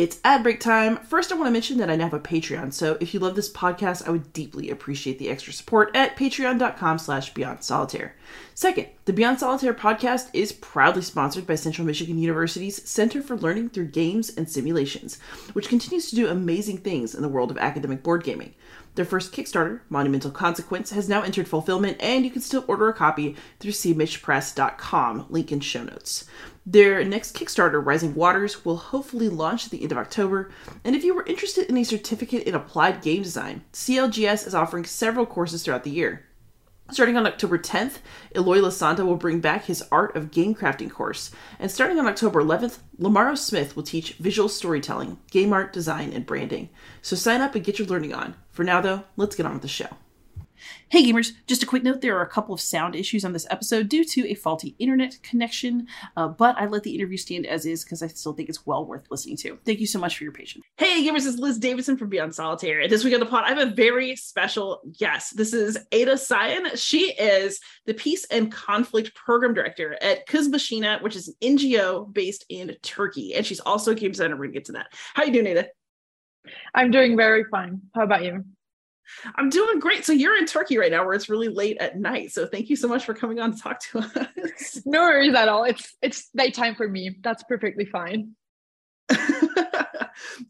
It's ad break time. First, I want to mention that I now have a Patreon, so if you love this podcast, I would deeply appreciate the extra support at patreon.com slash beyond solitaire. Second, the Beyond Solitaire podcast is proudly sponsored by Central Michigan University's Center for Learning Through Games and Simulations, which continues to do amazing things in the world of academic board gaming. Their first Kickstarter, Monumental Consequence, has now entered fulfillment, and you can still order a copy through cmhpress.com, link in show notes. Their next Kickstarter, Rising Waters, will hopefully launch at the end of October. And if you were interested in a certificate in applied game design, CLGS is offering several courses throughout the year. Starting on October 10th, Eloy Lasanta will bring back his Art of Game Crafting course. And starting on October 11th, Lamaro Smith will teach visual storytelling, game art design, and branding. So sign up and get your learning on. For now, though, let's get on with the show. Hey gamers, just a quick note there are a couple of sound issues on this episode due to a faulty internet connection, uh, but I let the interview stand as is because I still think it's well worth listening to. Thank you so much for your patience. Hey gamers, it's Liz Davidson from Beyond Solitaire. This week on the pod, I have a very special guest. This is Ada Sayan. She is the Peace and Conflict Program Director at Kuzbashina, which is an NGO based in Turkey. And she's also a game designer. We're going to get to that. How you doing, Ada? I'm doing very fine. How about you? I'm doing great. So you're in Turkey right now where it's really late at night. So thank you so much for coming on to talk to us. No worries at all. It's it's nighttime for me. That's perfectly fine.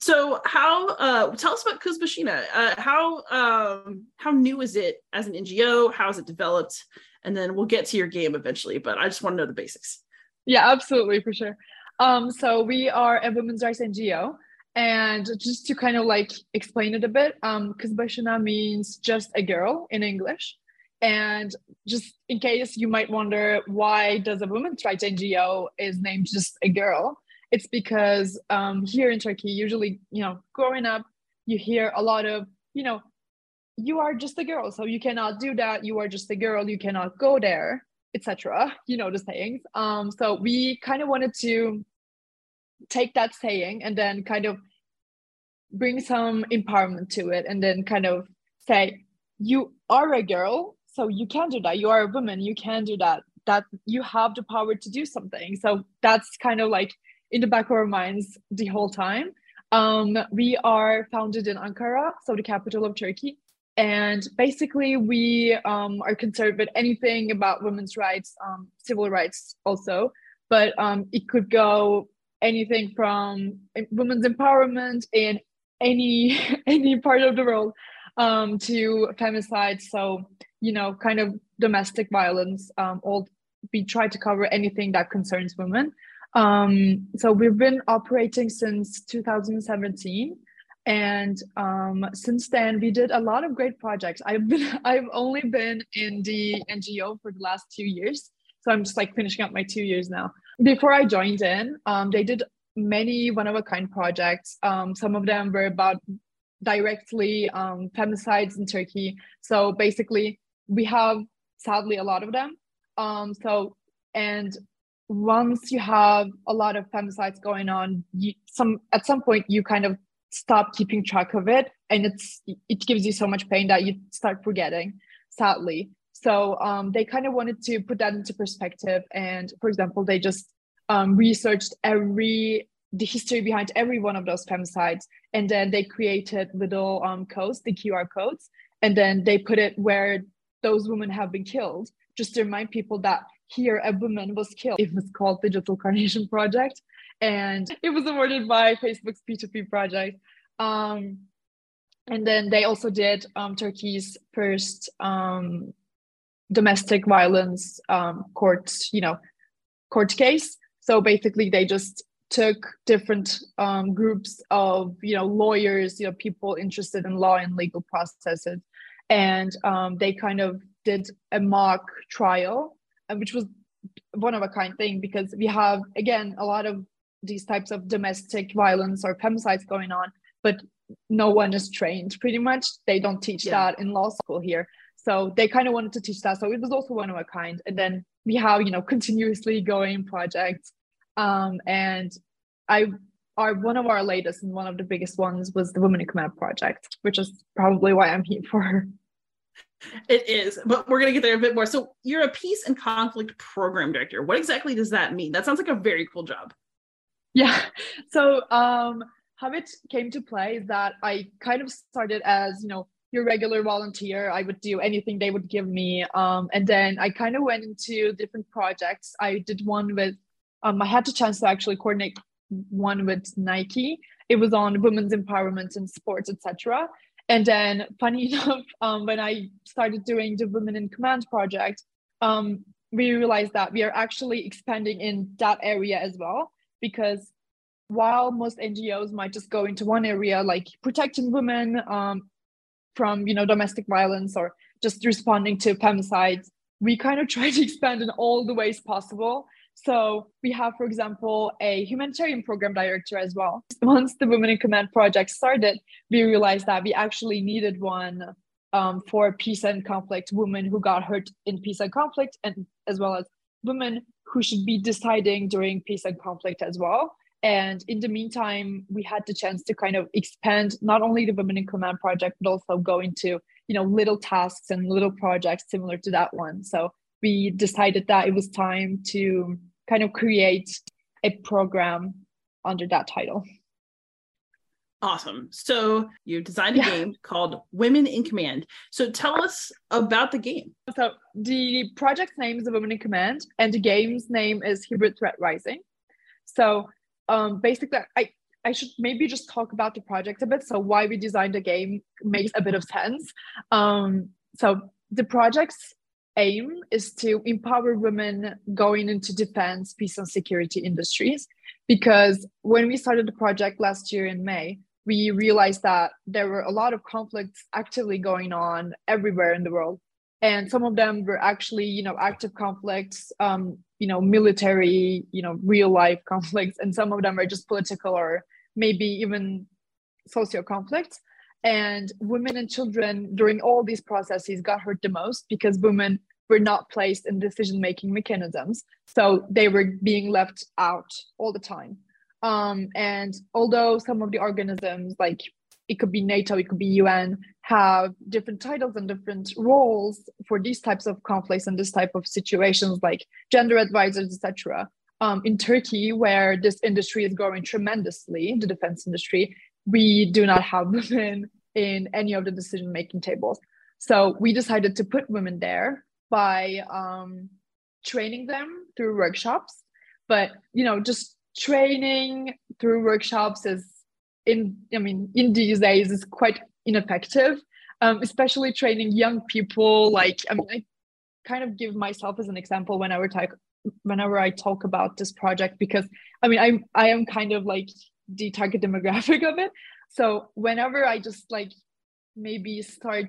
so how uh tell us about Kuzbashina. Uh how um how new is it as an NGO? How has it developed? And then we'll get to your game eventually, but I just want to know the basics. Yeah, absolutely for sure. Um so we are a women's rights NGO and just to kind of like explain it a bit, um, Kuzbashina means just a girl in English. And just in case you might wonder why does a women's rights NGO is named just a girl, it's because um, here in Turkey, usually, you know, growing up, you hear a lot of, you know, you are just a girl, so you cannot do that. You are just a girl, you cannot go there, etc. You know the sayings. Um, so we kind of wanted to take that saying and then kind of bring some empowerment to it and then kind of say you are a girl so you can do that. You are a woman you can do that. That you have the power to do something. So that's kind of like in the back of our minds the whole time. Um, we are founded in ankara so the capital of turkey. And basically we um, are concerned with anything about women's rights um, civil rights also. But um, it could go anything from women's empowerment in any any part of the world um, to femicide. So you know, kind of domestic violence. Um, all we try to cover anything that concerns women. Um, so we've been operating since 2017 and um, since then we did a lot of great projects i've been i've only been in the ngo for the last two years so i'm just like finishing up my two years now before I joined in, um, they did many one of a kind projects. Um, some of them were about directly um, femicides in Turkey. So basically, we have sadly a lot of them. Um, so and once you have a lot of femicides going on, you some at some point you kind of stop keeping track of it, and it's it gives you so much pain that you start forgetting. Sadly, so um, they kind of wanted to put that into perspective. And for example, they just um, researched every the history behind every one of those femicides, and then they created little um, codes, the QR codes, and then they put it where those women have been killed, just to remind people that here a woman was killed. It was called Digital Carnation Project, and it was awarded by Facebook's P2P project. Um, and then they also did um, Turkey's first um, domestic violence um, court, you know, court case. So basically, they just took different um, groups of, you know, lawyers, you know, people interested in law and legal processes, and um, they kind of did a mock trial, which was one of a kind thing because we have again a lot of these types of domestic violence or femicides going on, but no one is trained pretty much. They don't teach yeah. that in law school here. So they kind of wanted to teach that. So it was also one of a kind. And then we have, you know, continuously going projects. Um, and I our one of our latest and one of the biggest ones was the Women in Command project, which is probably why I'm here for. It is, but we're gonna get there a bit more. So you're a peace and conflict program director. What exactly does that mean? That sounds like a very cool job. Yeah. So um how it came to play is that I kind of started as, you know, your regular volunteer. I would do anything they would give me. Um, and then I kind of went into different projects. I did one with, um, I had the chance to actually coordinate one with Nike. It was on women's empowerment and sports, etc. And then, funny enough, um, when I started doing the Women in Command project, um, we realized that we are actually expanding in that area as well because while most NGOs might just go into one area like protecting women um, from you know domestic violence or just responding to femicides, we kind of try to expand in all the ways possible. So we have, for example, a humanitarian program director as well. Once the Women in Command project started, we realized that we actually needed one um, for peace and conflict, women who got hurt in peace and conflict, and as well as women who should be deciding during peace and conflict as well. And in the meantime, we had the chance to kind of expand not only the Women in Command project, but also go into, you know, little tasks and little projects similar to that one. So we decided that it was time to kind of create a program under that title. Awesome. So you designed a yeah. game called Women in Command. So tell us about the game. So the project's name is the Women in Command, and the game's name is Hybrid Threat Rising. So um, basically, I I should maybe just talk about the project a bit. So why we designed the game makes a bit of sense. Um, so the project's aim is to empower women going into defense, peace, and security industries. Because when we started the project last year in May, we realized that there were a lot of conflicts actively going on everywhere in the world and some of them were actually you know active conflicts um, you know military you know real life conflicts and some of them are just political or maybe even socio conflicts. And women and children during all these processes got hurt the most because women were not placed in decision making mechanisms. So they were being left out all the time. Um, and although some of the organisms like it could be NATO, it could be UN, have different titles and different roles for these types of conflicts and this type of situations, like gender advisors, etc. Um, in Turkey, where this industry is growing tremendously, the defense industry, we do not have women in any of the decision making tables. So we decided to put women there by um, training them through workshops. But you know, just training through workshops is in i mean in these days is quite ineffective um, especially training young people. Like i mean i kind of give myself as an example whenever talk whenever i talk about this project because i mean i i am kind of like the target demographic of it. So whenever i just like maybe start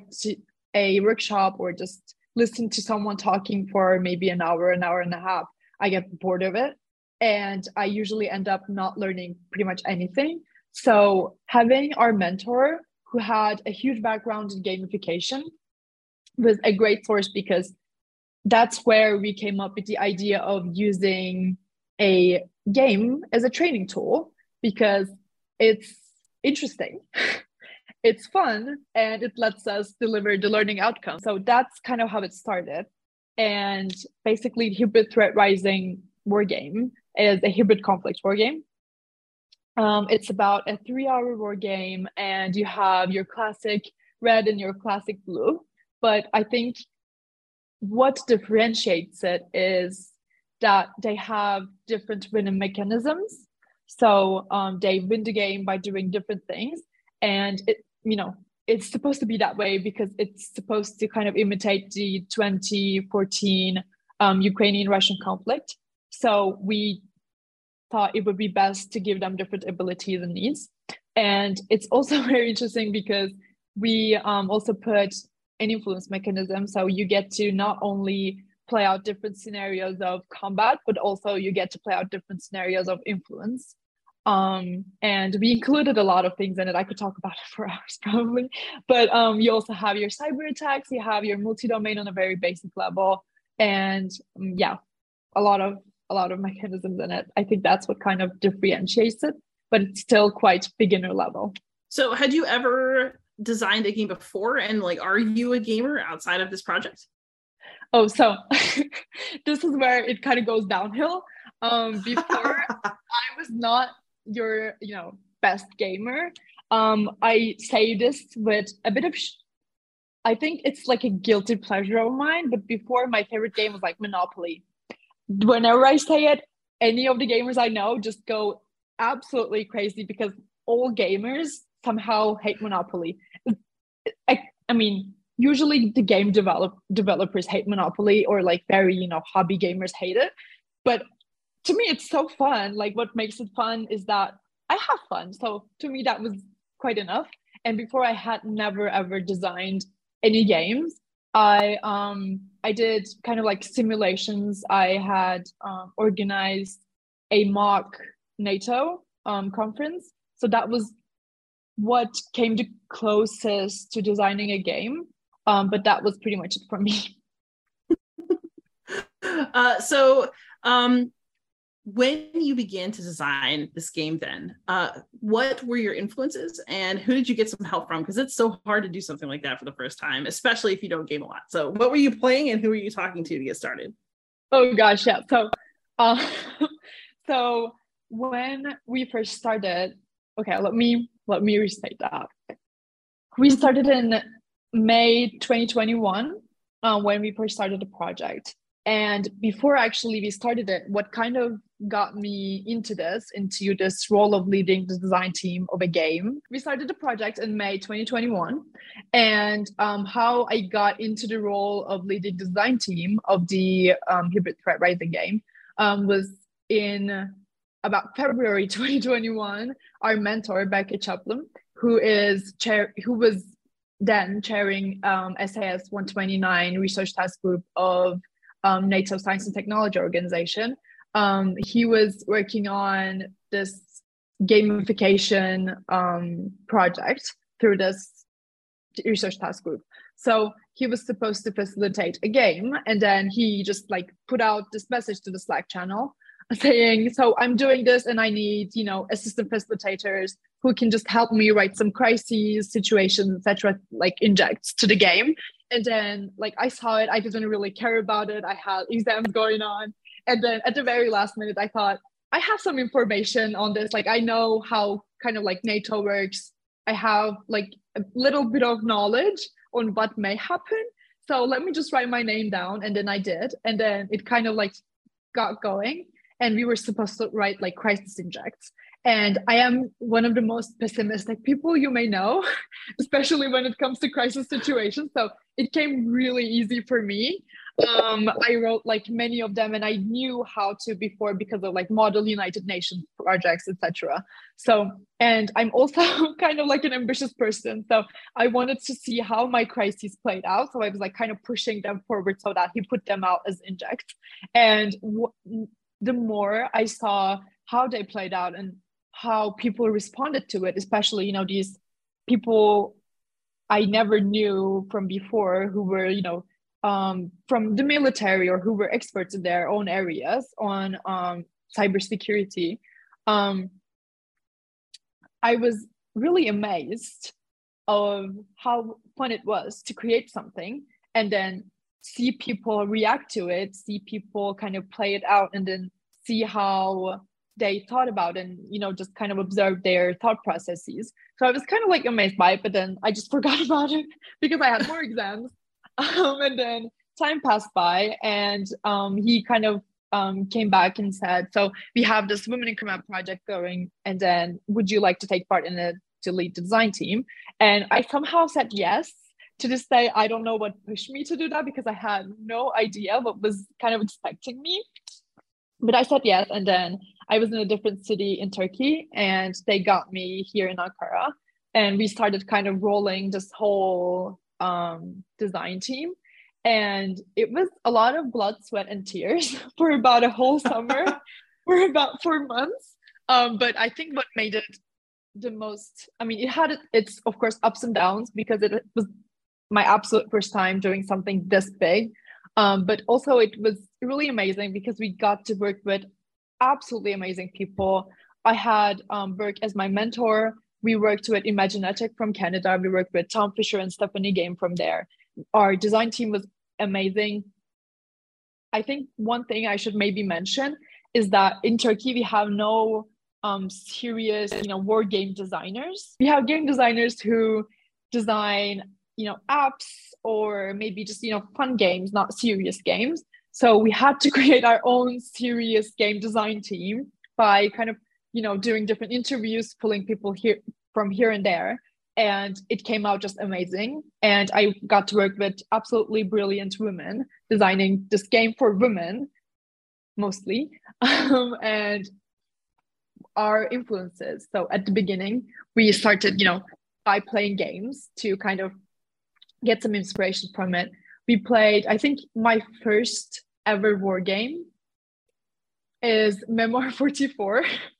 a workshop or just listen to someone talking for maybe an hour an hour and a half i get bored of it. And i usually end up not learning pretty much anything. So having our mentor who had a huge background in gamification was a great source because that's where we came up with the idea of using a game as a training tool because it's interesting it's fun and it lets us deliver the learning outcome. So that's kind of how it started. And basically hybrid threat rising war game is a hybrid conflict war game um, it's about a three hour war game, and you have your classic red and your classic blue. But I think what differentiates it is that they have different winning mechanisms. So um, they win the game by doing different things. And it, you know, it's supposed to be that way because it's supposed to kind of imitate the 2014 um, Ukrainian Russian conflict. So we thought it would be best to give them different abilities and needs. And it's also very interesting because we um, also put an influence mechanism. So you get to not only play out different scenarios of combat, but also you get to play out different scenarios of influence. Um, and we included a lot of things in it. I could talk about it for hours probably, but um, you also have your cyber attacks, you have your multi-domain on a very basic level, and um, yeah, a lot of a lot of mechanisms in it. I think that's what kind of differentiates it, but it's still quite beginner level. So, had you ever designed a game before? And like, are you a gamer outside of this project? Oh, so this is where it kind of goes downhill. Um, before I was not your, you know, best gamer. Um, I say this with a bit of, sh- I think it's like a guilty pleasure of mine. But before, my favorite game was like Monopoly. Whenever I say it, any of the gamers I know just go absolutely crazy because all gamers somehow hate Monopoly. I, I mean, usually the game develop developers hate Monopoly or like very you know hobby gamers hate it, but to me it's so fun. Like what makes it fun is that I have fun. So to me that was quite enough. And before I had never ever designed any games. I um I did kind of like simulations. I had um, organized a mock NATO um, conference. So that was what came the closest to designing a game. Um, but that was pretty much it for me. uh, so um, when you began to design this game then uh, what were your influences and who did you get some help from? Because it's so hard to do something like that for the first time especially if you don't game a lot. So what were you playing and who were you talking to to get started? Oh gosh yeah. So uh, so when we first started okay let me let me restate that. We started in may 2021 uh, when we first started the project. And before actually we started it what kind of got me into this into this role of leading the design team of a game we started the project in may 2021 and um, how i got into the role of leading design team of the um, hybrid threat rising game um, was in about february 2021 our mentor becca chaplin who is chair who was then chairing um, SAS 129 research task group of um, NATO Science and Technology Organization. Um, he was working on this gamification um, project through this research task group. So he was supposed to facilitate a game, and then he just like put out this message to the Slack channel saying, "So I'm doing this, and I need you know assistant facilitators who can just help me write some crises, situations, etc. Like injects to the game." And then like I saw it, I didn't really care about it. I had exams going on. And then at the very last minute, I thought, I have some information on this. Like I know how kind of like NATO works. I have like a little bit of knowledge on what may happen. So let me just write my name down. And then I did. And then it kind of like got going. And we were supposed to write like crisis injects. And I am one of the most pessimistic people you may know, especially when it comes to crisis situations. So it came really easy for me. Um, I wrote like many of them and I knew how to before because of like model United Nations projects, etc. So, and I'm also kind of like an ambitious person. So I wanted to see how my crises played out. So I was like kind of pushing them forward so that he put them out as inject. And w- the more I saw how they played out and how people responded to it, especially, you know, these people I never knew from before who were, you know, um, from the military or who were experts in their own areas on um, cybersecurity. Um, I was really amazed of how fun it was to create something and then see people react to it, see people kind of play it out, and then see how they thought about and you know just kind of observe their thought processes so i was kind of like amazed by it but then i just forgot about it because i had more exams um, and then time passed by and um, he kind of um, came back and said so we have this women in command project going and then would you like to take part in it to lead the design team and i somehow said yes to this day i don't know what pushed me to do that because i had no idea what was kind of expecting me but I said yes. And then I was in a different city in Turkey and they got me here in Ankara. And we started kind of rolling this whole um, design team. And it was a lot of blood, sweat, and tears for about a whole summer, for about four months. Um, but I think what made it the most, I mean, it had its, of course, ups and downs because it was my absolute first time doing something this big. Um, but also, it was really amazing because we got to work with absolutely amazing people. I had um, Burke as my mentor. We worked with Imaginetic from Canada. We worked with Tom Fisher and Stephanie Game from there. Our design team was amazing. I think one thing I should maybe mention is that in Turkey, we have no um, serious, you know, war game designers. We have game designers who design, you know, apps or maybe just, you know, fun games, not serious games. So we had to create our own serious game design team by kind of, you know, doing different interviews, pulling people here from here and there. And it came out just amazing. And I got to work with absolutely brilliant women designing this game for women mostly. Um, and our influences. So at the beginning, we started, you know, by playing games to kind of get some inspiration from it. We played, I think my first ever war game is Memoir 44,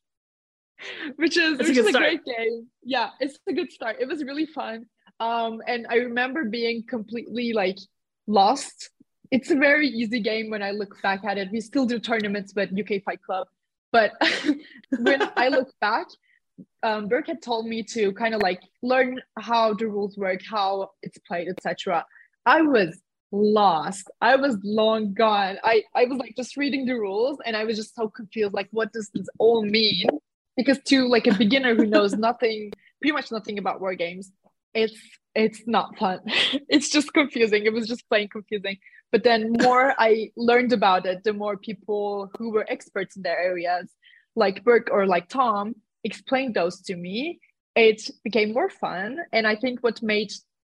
which is, which a, is a great game. Yeah, it's a good start. It was really fun. Um, and I remember being completely like lost. It's a very easy game when I look back at it. We still do tournaments but UK Fight Club but when I look back, um, Burke had told me to kind of like learn how the rules work, how it's played, etc. I was lost. I was long gone. I, I was like just reading the rules and I was just so confused. Like, what does this all mean? Because to like a beginner who knows nothing, pretty much nothing about war games, it's it's not fun. it's just confusing. It was just plain confusing. But then more I learned about it, the more people who were experts in their areas, like Burke or like Tom, explained those to me. It became more fun. And I think what made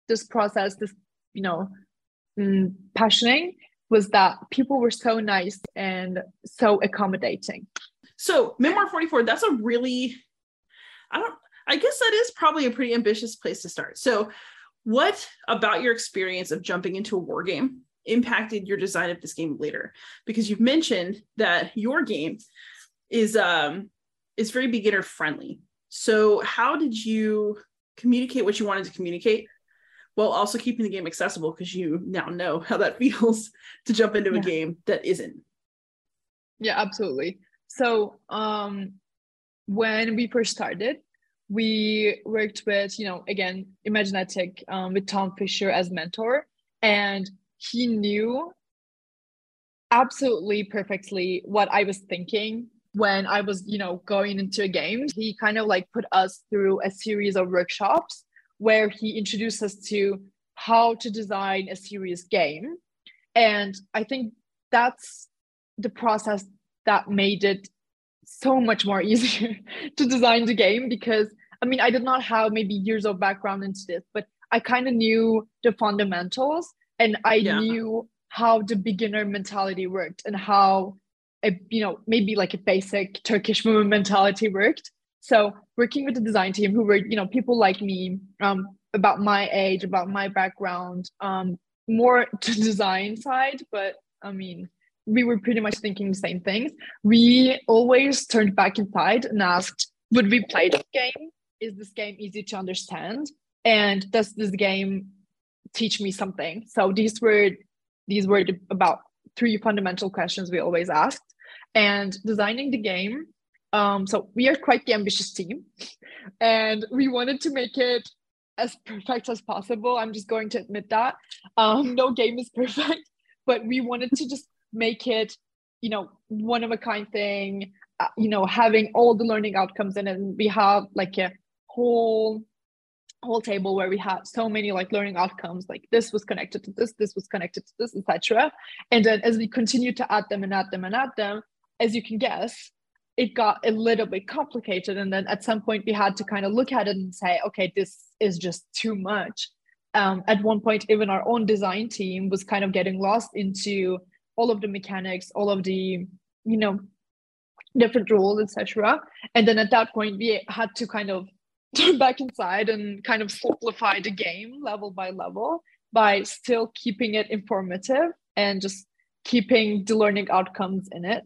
this process, this, you know, mm, passioning was that people were so nice and so accommodating. So Memoir 44, that's a really I don't I guess that is probably a pretty ambitious place to start. So what about your experience of jumping into a war game impacted your design of this game later? Because you've mentioned that your game is um is very beginner friendly. So how did you communicate what you wanted to communicate while also keeping the game accessible? Because you now know how that feels to jump into yeah. a game that isn't. Yeah absolutely so um when we first started we worked with you know again imaginetic um, with tom fisher as mentor and he knew absolutely perfectly what I was thinking when I was, you know, going into a game. He kind of like put us through a series of workshops where he introduced us to how to design a serious game. And I think that's the process that made it so much more easier to design the game because I mean, I did not have maybe years of background into this, but I kind of knew the fundamentals and i yeah. knew how the beginner mentality worked and how a, you know maybe like a basic turkish woman mentality worked so working with the design team who were you know people like me um, about my age about my background um, more to design side but i mean we were pretty much thinking the same things. We always turned back inside and asked would we play this game? Is this game easy to understand? And does this game teach me something? So these were these were about three fundamental questions we always asked. And designing the game um, so we are quite the ambitious team. And we wanted to make it as perfect as possible. I'm just going to admit that. Um, no game is perfect but we wanted to just make it you know one of a kind thing uh, you know having all the learning outcomes in it. And we have like a whole whole table where we had so many like learning outcomes like this was connected to this this was connected to this etc and then as we continue to add them and add them and add them as you can guess it got a little bit complicated. And then at some point we had to kind of look at it and say okay this is just too much. Um, at one point even our own design team was kind of getting lost into all of the mechanics all of the you know different rules etc and then at that point we had to kind of turn back inside and kind of simplify the game level by level by still keeping it informative and just keeping the learning outcomes in it.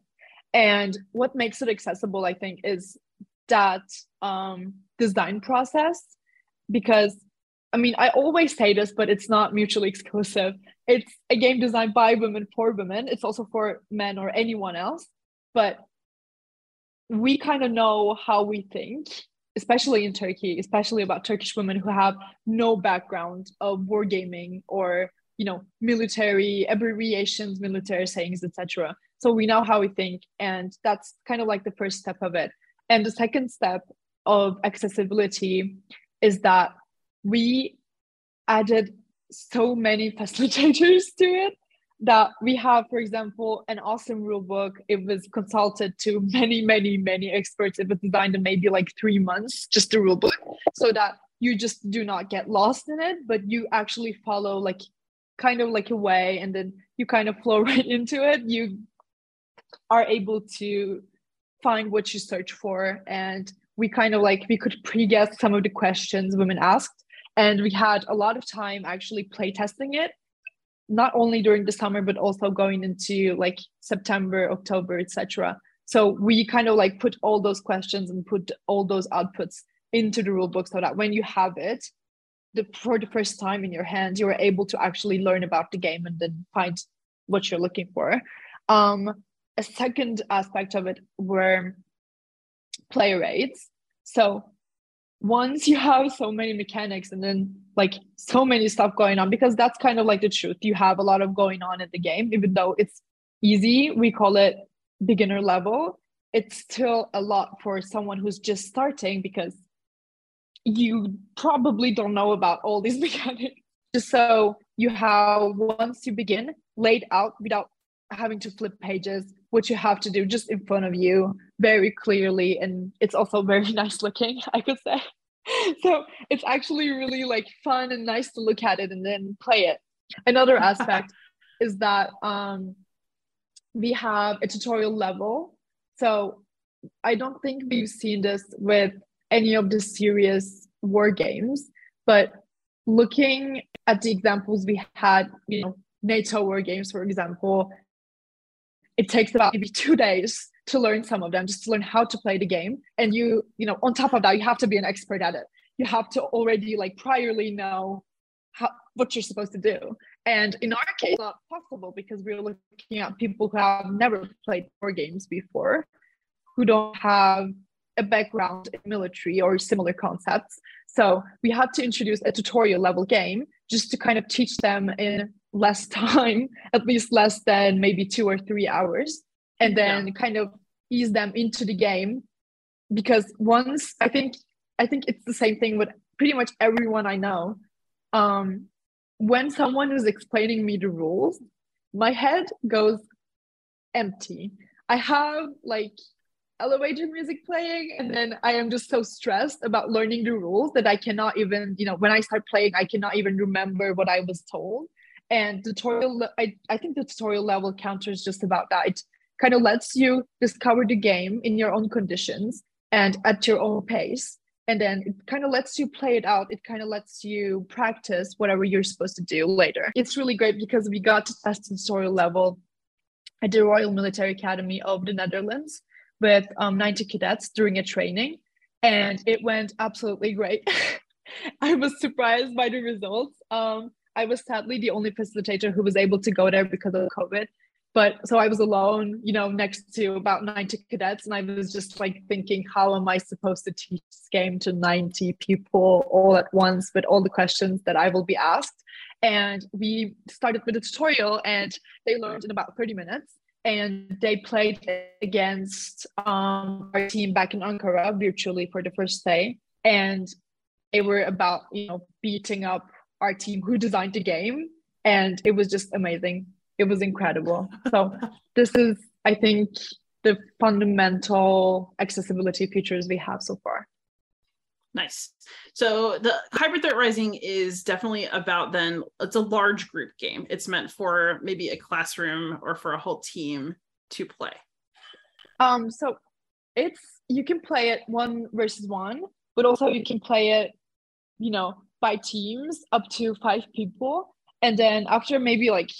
And what makes it accessible, I think, is that um, design process. Because, I mean, I always say this, but it's not mutually exclusive. It's a game designed by women for women, it's also for men or anyone else. But we kind of know how we think especially in Turkey, especially about Turkish women who have no background of wargaming or you know military abbreviations, military sayings, etc. So we know how we think, and that's kind of like the first step of it. And the second step of accessibility is that we added so many facilitators to it that we have, for example, an awesome rule book. It was consulted to many, many, many experts. It was designed in maybe like three months, just the rule book, so that you just do not get lost in it, but you actually follow like kind of like a way and then you kind of flow right into it. You are able to find what you search for. And we kind of like, we could pre guess some of the questions women asked. And we had a lot of time actually play testing it not only during the summer but also going into like september october etc so we kind of like put all those questions and put all those outputs into the rule book so that when you have it the, for the first time in your hand you're able to actually learn about the game and then find what you're looking for. Um, a second aspect of it were player aids so once you have so many mechanics and then like so many stuff going on because that's kind of like the truth. You have a lot of going on in the game even though it's easy we call it beginner level. It's still a lot for someone who's just starting because you probably don't know about all these mechanics. Just so you have once you begin laid out without having to flip pages what you have to do just in front of you very clearly and it's also very nice looking i could say. So it's actually really like fun and nice to look at it and then play it. Another aspect is that um, we have a tutorial level. So i don't think we've seen this with any of the serious war games but looking at the examples we had you know nato war games for example it takes about maybe two days to learn some of them just to learn how to play the game. And you you know on top of that you have to be an expert at it. You have to already like priorly know how, what you're supposed to do. And in our case not possible because we're looking at people who have never played war games before who don't have a background in military or similar concepts. So we had to introduce a tutorial level game just to kind of teach them in less time, at least less than maybe two or three hours, and then yeah. kind of ease them into the game. Because once I think I think it's the same thing with pretty much everyone I know. Um, when someone is explaining me the rules, my head goes empty. I have like elevator music playing and then i am just so stressed about learning the rules that i cannot even you know when i start playing i cannot even remember what i was told and tutorial I, I think the tutorial level counter is just about that. It kind of lets you discover the game in your own conditions and at your own pace. And then it kind of lets you play it out. It kind of lets you practice whatever you're supposed to do later. It's really great because we got to test the tutorial level at the royal military academy of the netherlands with um, 90 cadets during a training. And it went absolutely great. I was surprised by the results. Um, I was sadly the only facilitator who was able to go there because of COVID. But so I was alone, you know, next to about 90 cadets. And I was just like thinking, how am I supposed to teach this game to 90 people all at once with all the questions that I will be asked? And we started with a tutorial and they learned in about 30 minutes. And they played against um, our team back in Ankara virtually for the first day. And they were about, you know, beating up our team who designed the game and it was just amazing. It was incredible. So this is i think the fundamental accessibility features we have so far. Nice. So the hybrid threat rising is definitely about then it's a large group game. It's meant for maybe a classroom or for a whole team to play. Um so it's you can play it one versus one but also you can play it you know by teams up to five people. And then after maybe like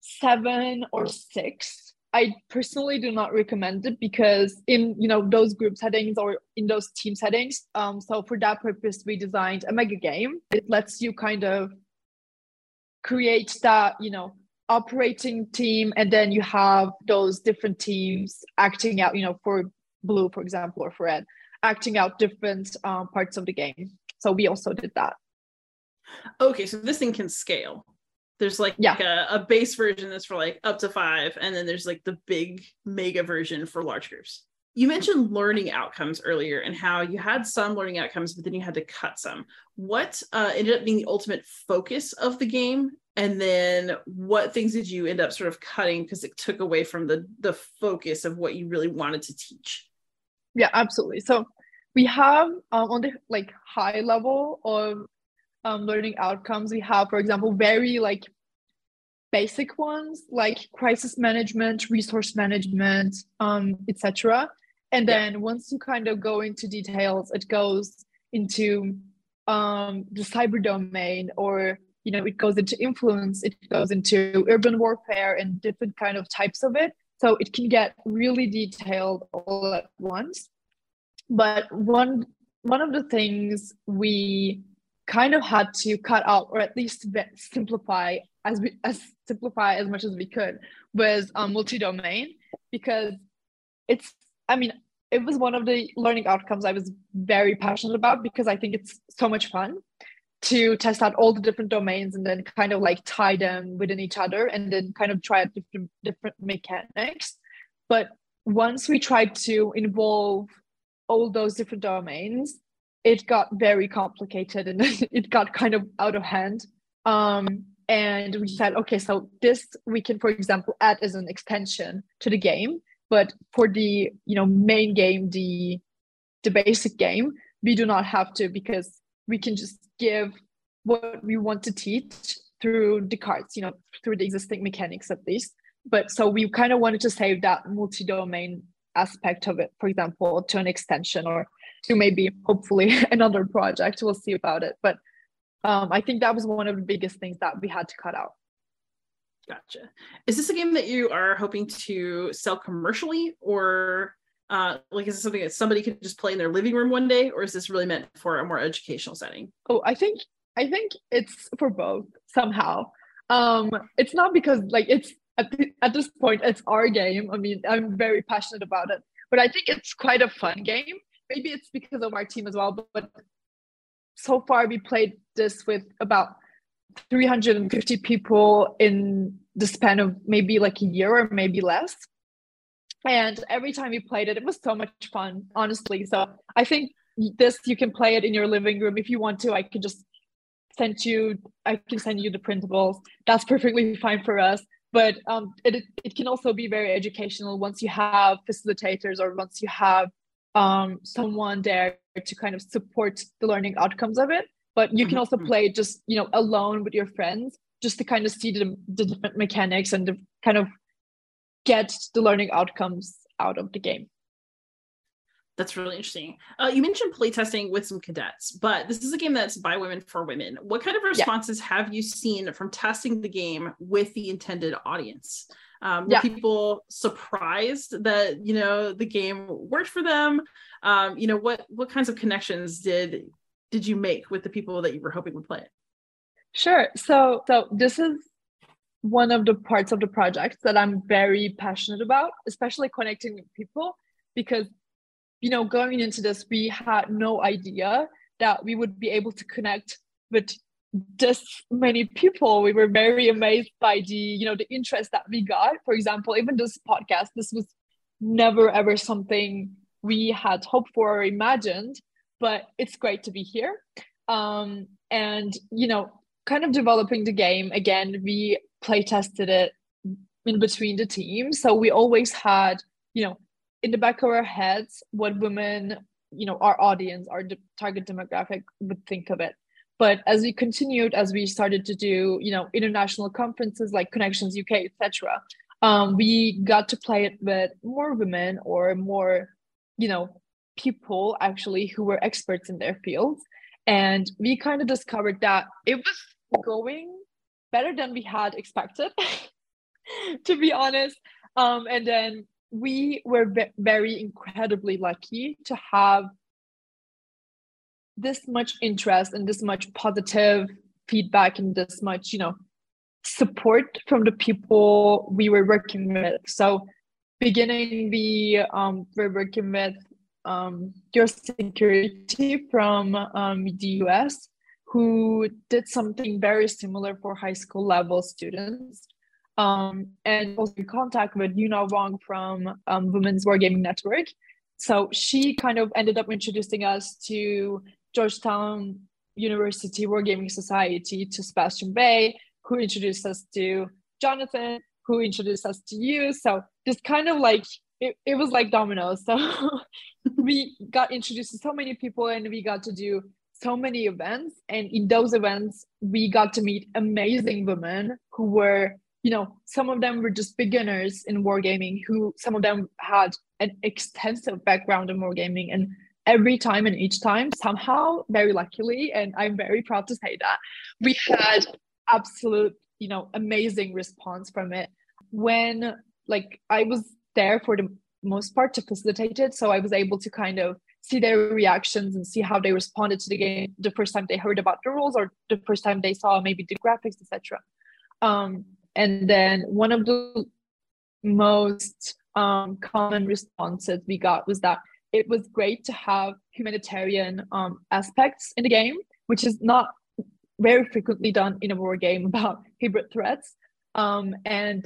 seven or six, I personally do not recommend it because in you know those group settings or in those team settings, um, so for that purpose we designed a mega game. It lets you kind of create that you know operating team and then you have those different teams acting out you know for blue for example or for red acting out different um, parts of the game so we also did that. Okay, so this thing can scale. There's like, yeah. a, a base version that's for like up to five, and then there's like the big mega version for large groups. you mentioned learning outcomes earlier and how you had some learning outcomes, but then you had to cut some. What uh, ended up being the ultimate focus of the game? And then what things did you end up sort of cutting because it took away from the the focus of what you really wanted to teach? Yeah, absolutely. So we have um, on the like high level of um, learning outcomes, we have, for example, very like basic ones like crisis management, resource management, um, etc and then yeah. once you kind of go into details it goes into um, the cyber domain or you know it goes into influence it goes into urban warfare and different kind of types of it. So it can get really detailed all at once but one one of the things we kind of had to cut out or at least simplify as we as simplify as much as we could was um, multi-domain because it's I mean, it was one of the learning outcomes I was very passionate about because I think it's so much fun to test out all the different domains and then kind of like tie them within each other and then kind of try out different different mechanics. But once we tried to involve all those different domains, it got very complicated and it got kind of out of hand. Um, and we said, okay, so this we can, for example, add as an extension to the game but for the you know main game the the basic game we do not have to because we can just give what we want to teach through the cards you know through the existing mechanics at least but so we kind of wanted to save that multi-domain aspect of it for example to an extension or to maybe hopefully another project we'll see about it but um, i think that was one of the biggest things that we had to cut out Gotcha. Is this a game that you are hoping to sell commercially or uh, like is this something that somebody could just play in their living room one day or is this really meant for a more educational setting? Oh, I think I think it's for both somehow. Um it's not because like it's at, at this point it's our game. I mean, I'm very passionate about it, but I think it's quite a fun game. Maybe it's because of our team as well, but, but so far we played this with about 350 people in the span of maybe like a year or maybe less. And every time we played it, it was so much fun, honestly. So I think this you can play it in your living room if you want to. I can just send you, I can send you the printables. That's perfectly fine for us. But um, it it can also be very educational once you have facilitators or once you have um, someone there to kind of support the learning outcomes of it. But you can mm-hmm, also mm-hmm. play just you know alone with your friends just to kind of see the, the different mechanics and to kind of get the learning outcomes out of the game that's really interesting. Uh, you mentioned playtesting with some cadets, but this is a game that's by women for women. What kind of responses yeah. have you seen from testing the game with the intended audience? Um, were yeah. people surprised that you know the game worked for them? Um, you know what what kinds of connections did did you make with the people that you were hoping would play it? Sure. So so this is one of the parts of the project that I'm very passionate about, especially connecting with people because you know going into this we had no idea that we would be able to connect with this many people we were very amazed by the you know the interest that we got for example even this podcast this was never ever something we had hoped for or imagined but it's great to be here. Um, and you know, kind of developing the game again. We play tested it in between the teams, so we always had you know in the back of our heads what women you know our audience our de- target demographic would think of it but as we continued as we started to do you know international conferences like connections uk etc um, we got to play it with more women or more you know people actually who were experts in their fields. And we kind of discovered that it was going better than we had expected, to be honest. Um, and then we were very incredibly lucky to have this much interest and this much positive feedback and this much, you know, support from the people we were working with. So beginning we um, were working with um, your security from um, the US who did something very similar for high school level students. Um, and also in contact with Yuna Wong from um, Women's Wargaming Network. so she kind of ended up introducing us to Georgetown University Wargaming Society, to Sebastian Bay, who introduced us to Jonathan, who introduced us to you. So just kind of like it, it was like dominoes. So we got introduced to so many people and we got to do so many events. And in those events, we got to meet amazing women who were, you know, some of them were just beginners in wargaming, who some of them had an extensive background in wargaming. And every time and each time, somehow, very luckily, and I'm very proud to say that, we had absolute, you know, amazing response from it. When like I was there for the most part to facilitate it. So I was able to kind of see their reactions and see how they responded to the game the first time they heard about the rules or the first time they saw maybe the graphics, etc. Um, and then one of the most um, common responses we got was that it was great to have humanitarian um, aspects in the game, which is not very frequently done in a war game about hybrid threats. Um, and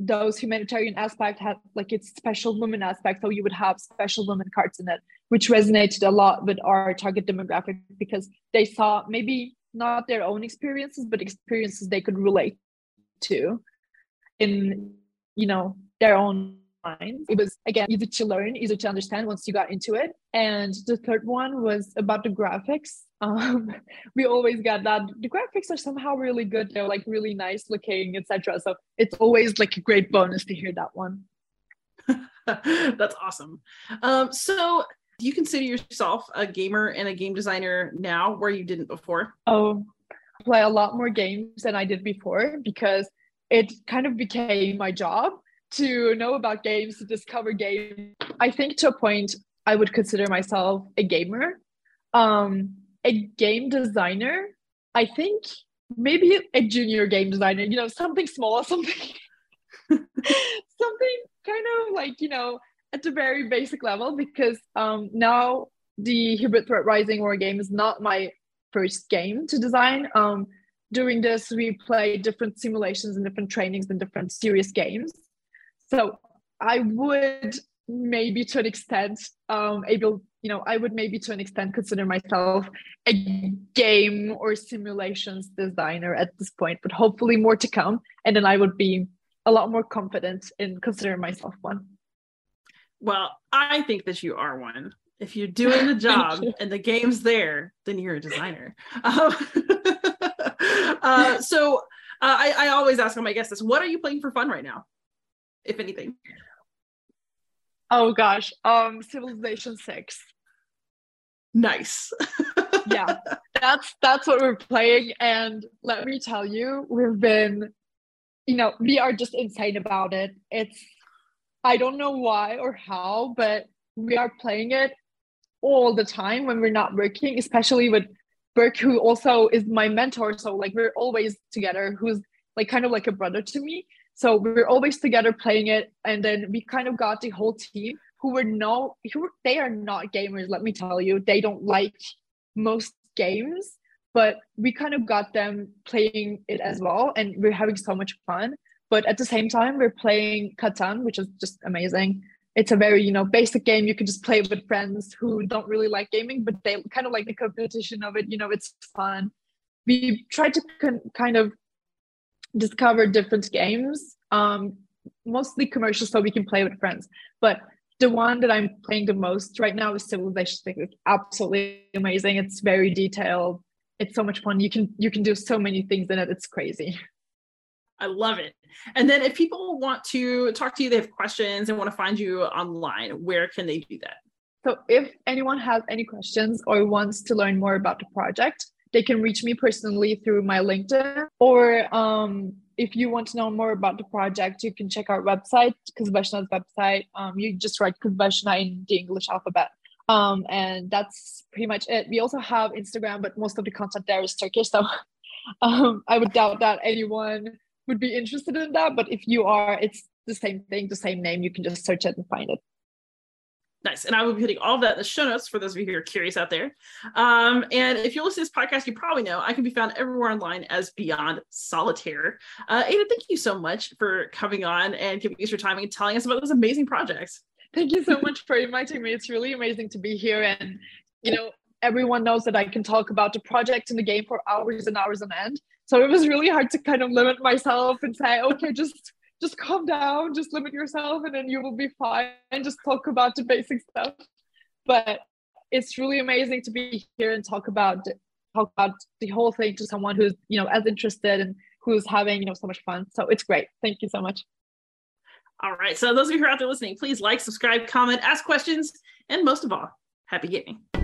those humanitarian aspect had like its special women aspect so you would have special women cards in it which resonated a lot with our target demographic because they saw maybe not their own experiences but experiences they could relate to in you know their own minds. It was again easy to learn easy to understand once you got into it. And the third one was about the graphics. Um, we always get that the graphics are somehow really good. They're like really nice looking etc so it's always like a great bonus to hear that one. That's awesome. Um, so do you consider yourself a gamer and a game designer now where you didn't before? Oh play a lot more games than i did before because it kind of became my job to know about games to discover games. I think to a point i would consider myself a gamer. Um a game designer, I think maybe a junior game designer, you know, something small, something something kind of like, you know, at the very basic level because um now the Hybrid Threat Rising War game is not my first game to design. Um during this we play different simulations and different trainings and different serious games. So I would maybe to an extent um able you know, I would maybe to an extent consider myself a game or simulations designer at this point, but hopefully more to come. And then I would be a lot more confident in considering myself one. Well, I think that you are one. If you're doing the job and the game's there, then you're a designer. Um, uh, so uh, I, I always ask my guests this: What are you playing for fun right now, if anything? Oh gosh, um, Civilization Six. Nice. yeah, that's that's what we're playing, and let me tell you, we've been, you know, we are just insane about it. It's, I don't know why or how, but we are playing it all the time when we're not working, especially with Burke, who also is my mentor. So like we're always together. Who's like kind of like a brother to me. So we are always together playing it, and then we kind of got the whole team who were no, who they are not gamers. Let me tell you, they don't like most games, but we kind of got them playing it as well, and we're having so much fun. But at the same time, we're playing Catan, which is just amazing. It's a very you know basic game you can just play with friends who don't really like gaming, but they kind of like the competition of it. You know, it's fun. We tried to con- kind of discover different games, um, mostly commercial, so we can play with friends. But the one that I'm playing the most right now is Civilization it's Absolutely amazing. It's very detailed. It's so much fun. You can you can do so many things in it. It's crazy. I love it. And then if people want to talk to you, they have questions and want to find you online, where can they do that? So if anyone has any questions or wants to learn more about the project, they can reach me personally through my LinkedIn. Or um, if you want to know more about the project, you can check our website, Kızbaşına's website. Um, you just write Kızbaşına in the English alphabet. Um, and that's pretty much it. We also have Instagram, but most of the content there is Turkish. So um, I would doubt that anyone would be interested in that. But if you are, it's the same thing, the same name. You can just search it and find it. Nice. And I will be putting all of that in the show notes for those of you who are curious out there. Um, and if you listen to this podcast, you probably know I can be found everywhere online as Beyond Solitaire. Uh, Ada, thank you so much for coming on and giving us your time and telling us about those amazing projects. Thank you so much for inviting me. It's really amazing to be here. And, you know, everyone knows that I can talk about the project and the game for hours and hours on end. So it was really hard to kind of limit myself and say, okay, just just calm down, just limit yourself, and then you will be fine. And just talk about the basic stuff. But it's really amazing to be here and talk about talk about the whole thing to someone who's you know as interested and who's having you know so much fun. So it's great. Thank you so much. All right. So those of you who are out there listening, please like, subscribe, comment, ask questions, and most of all, happy gaming.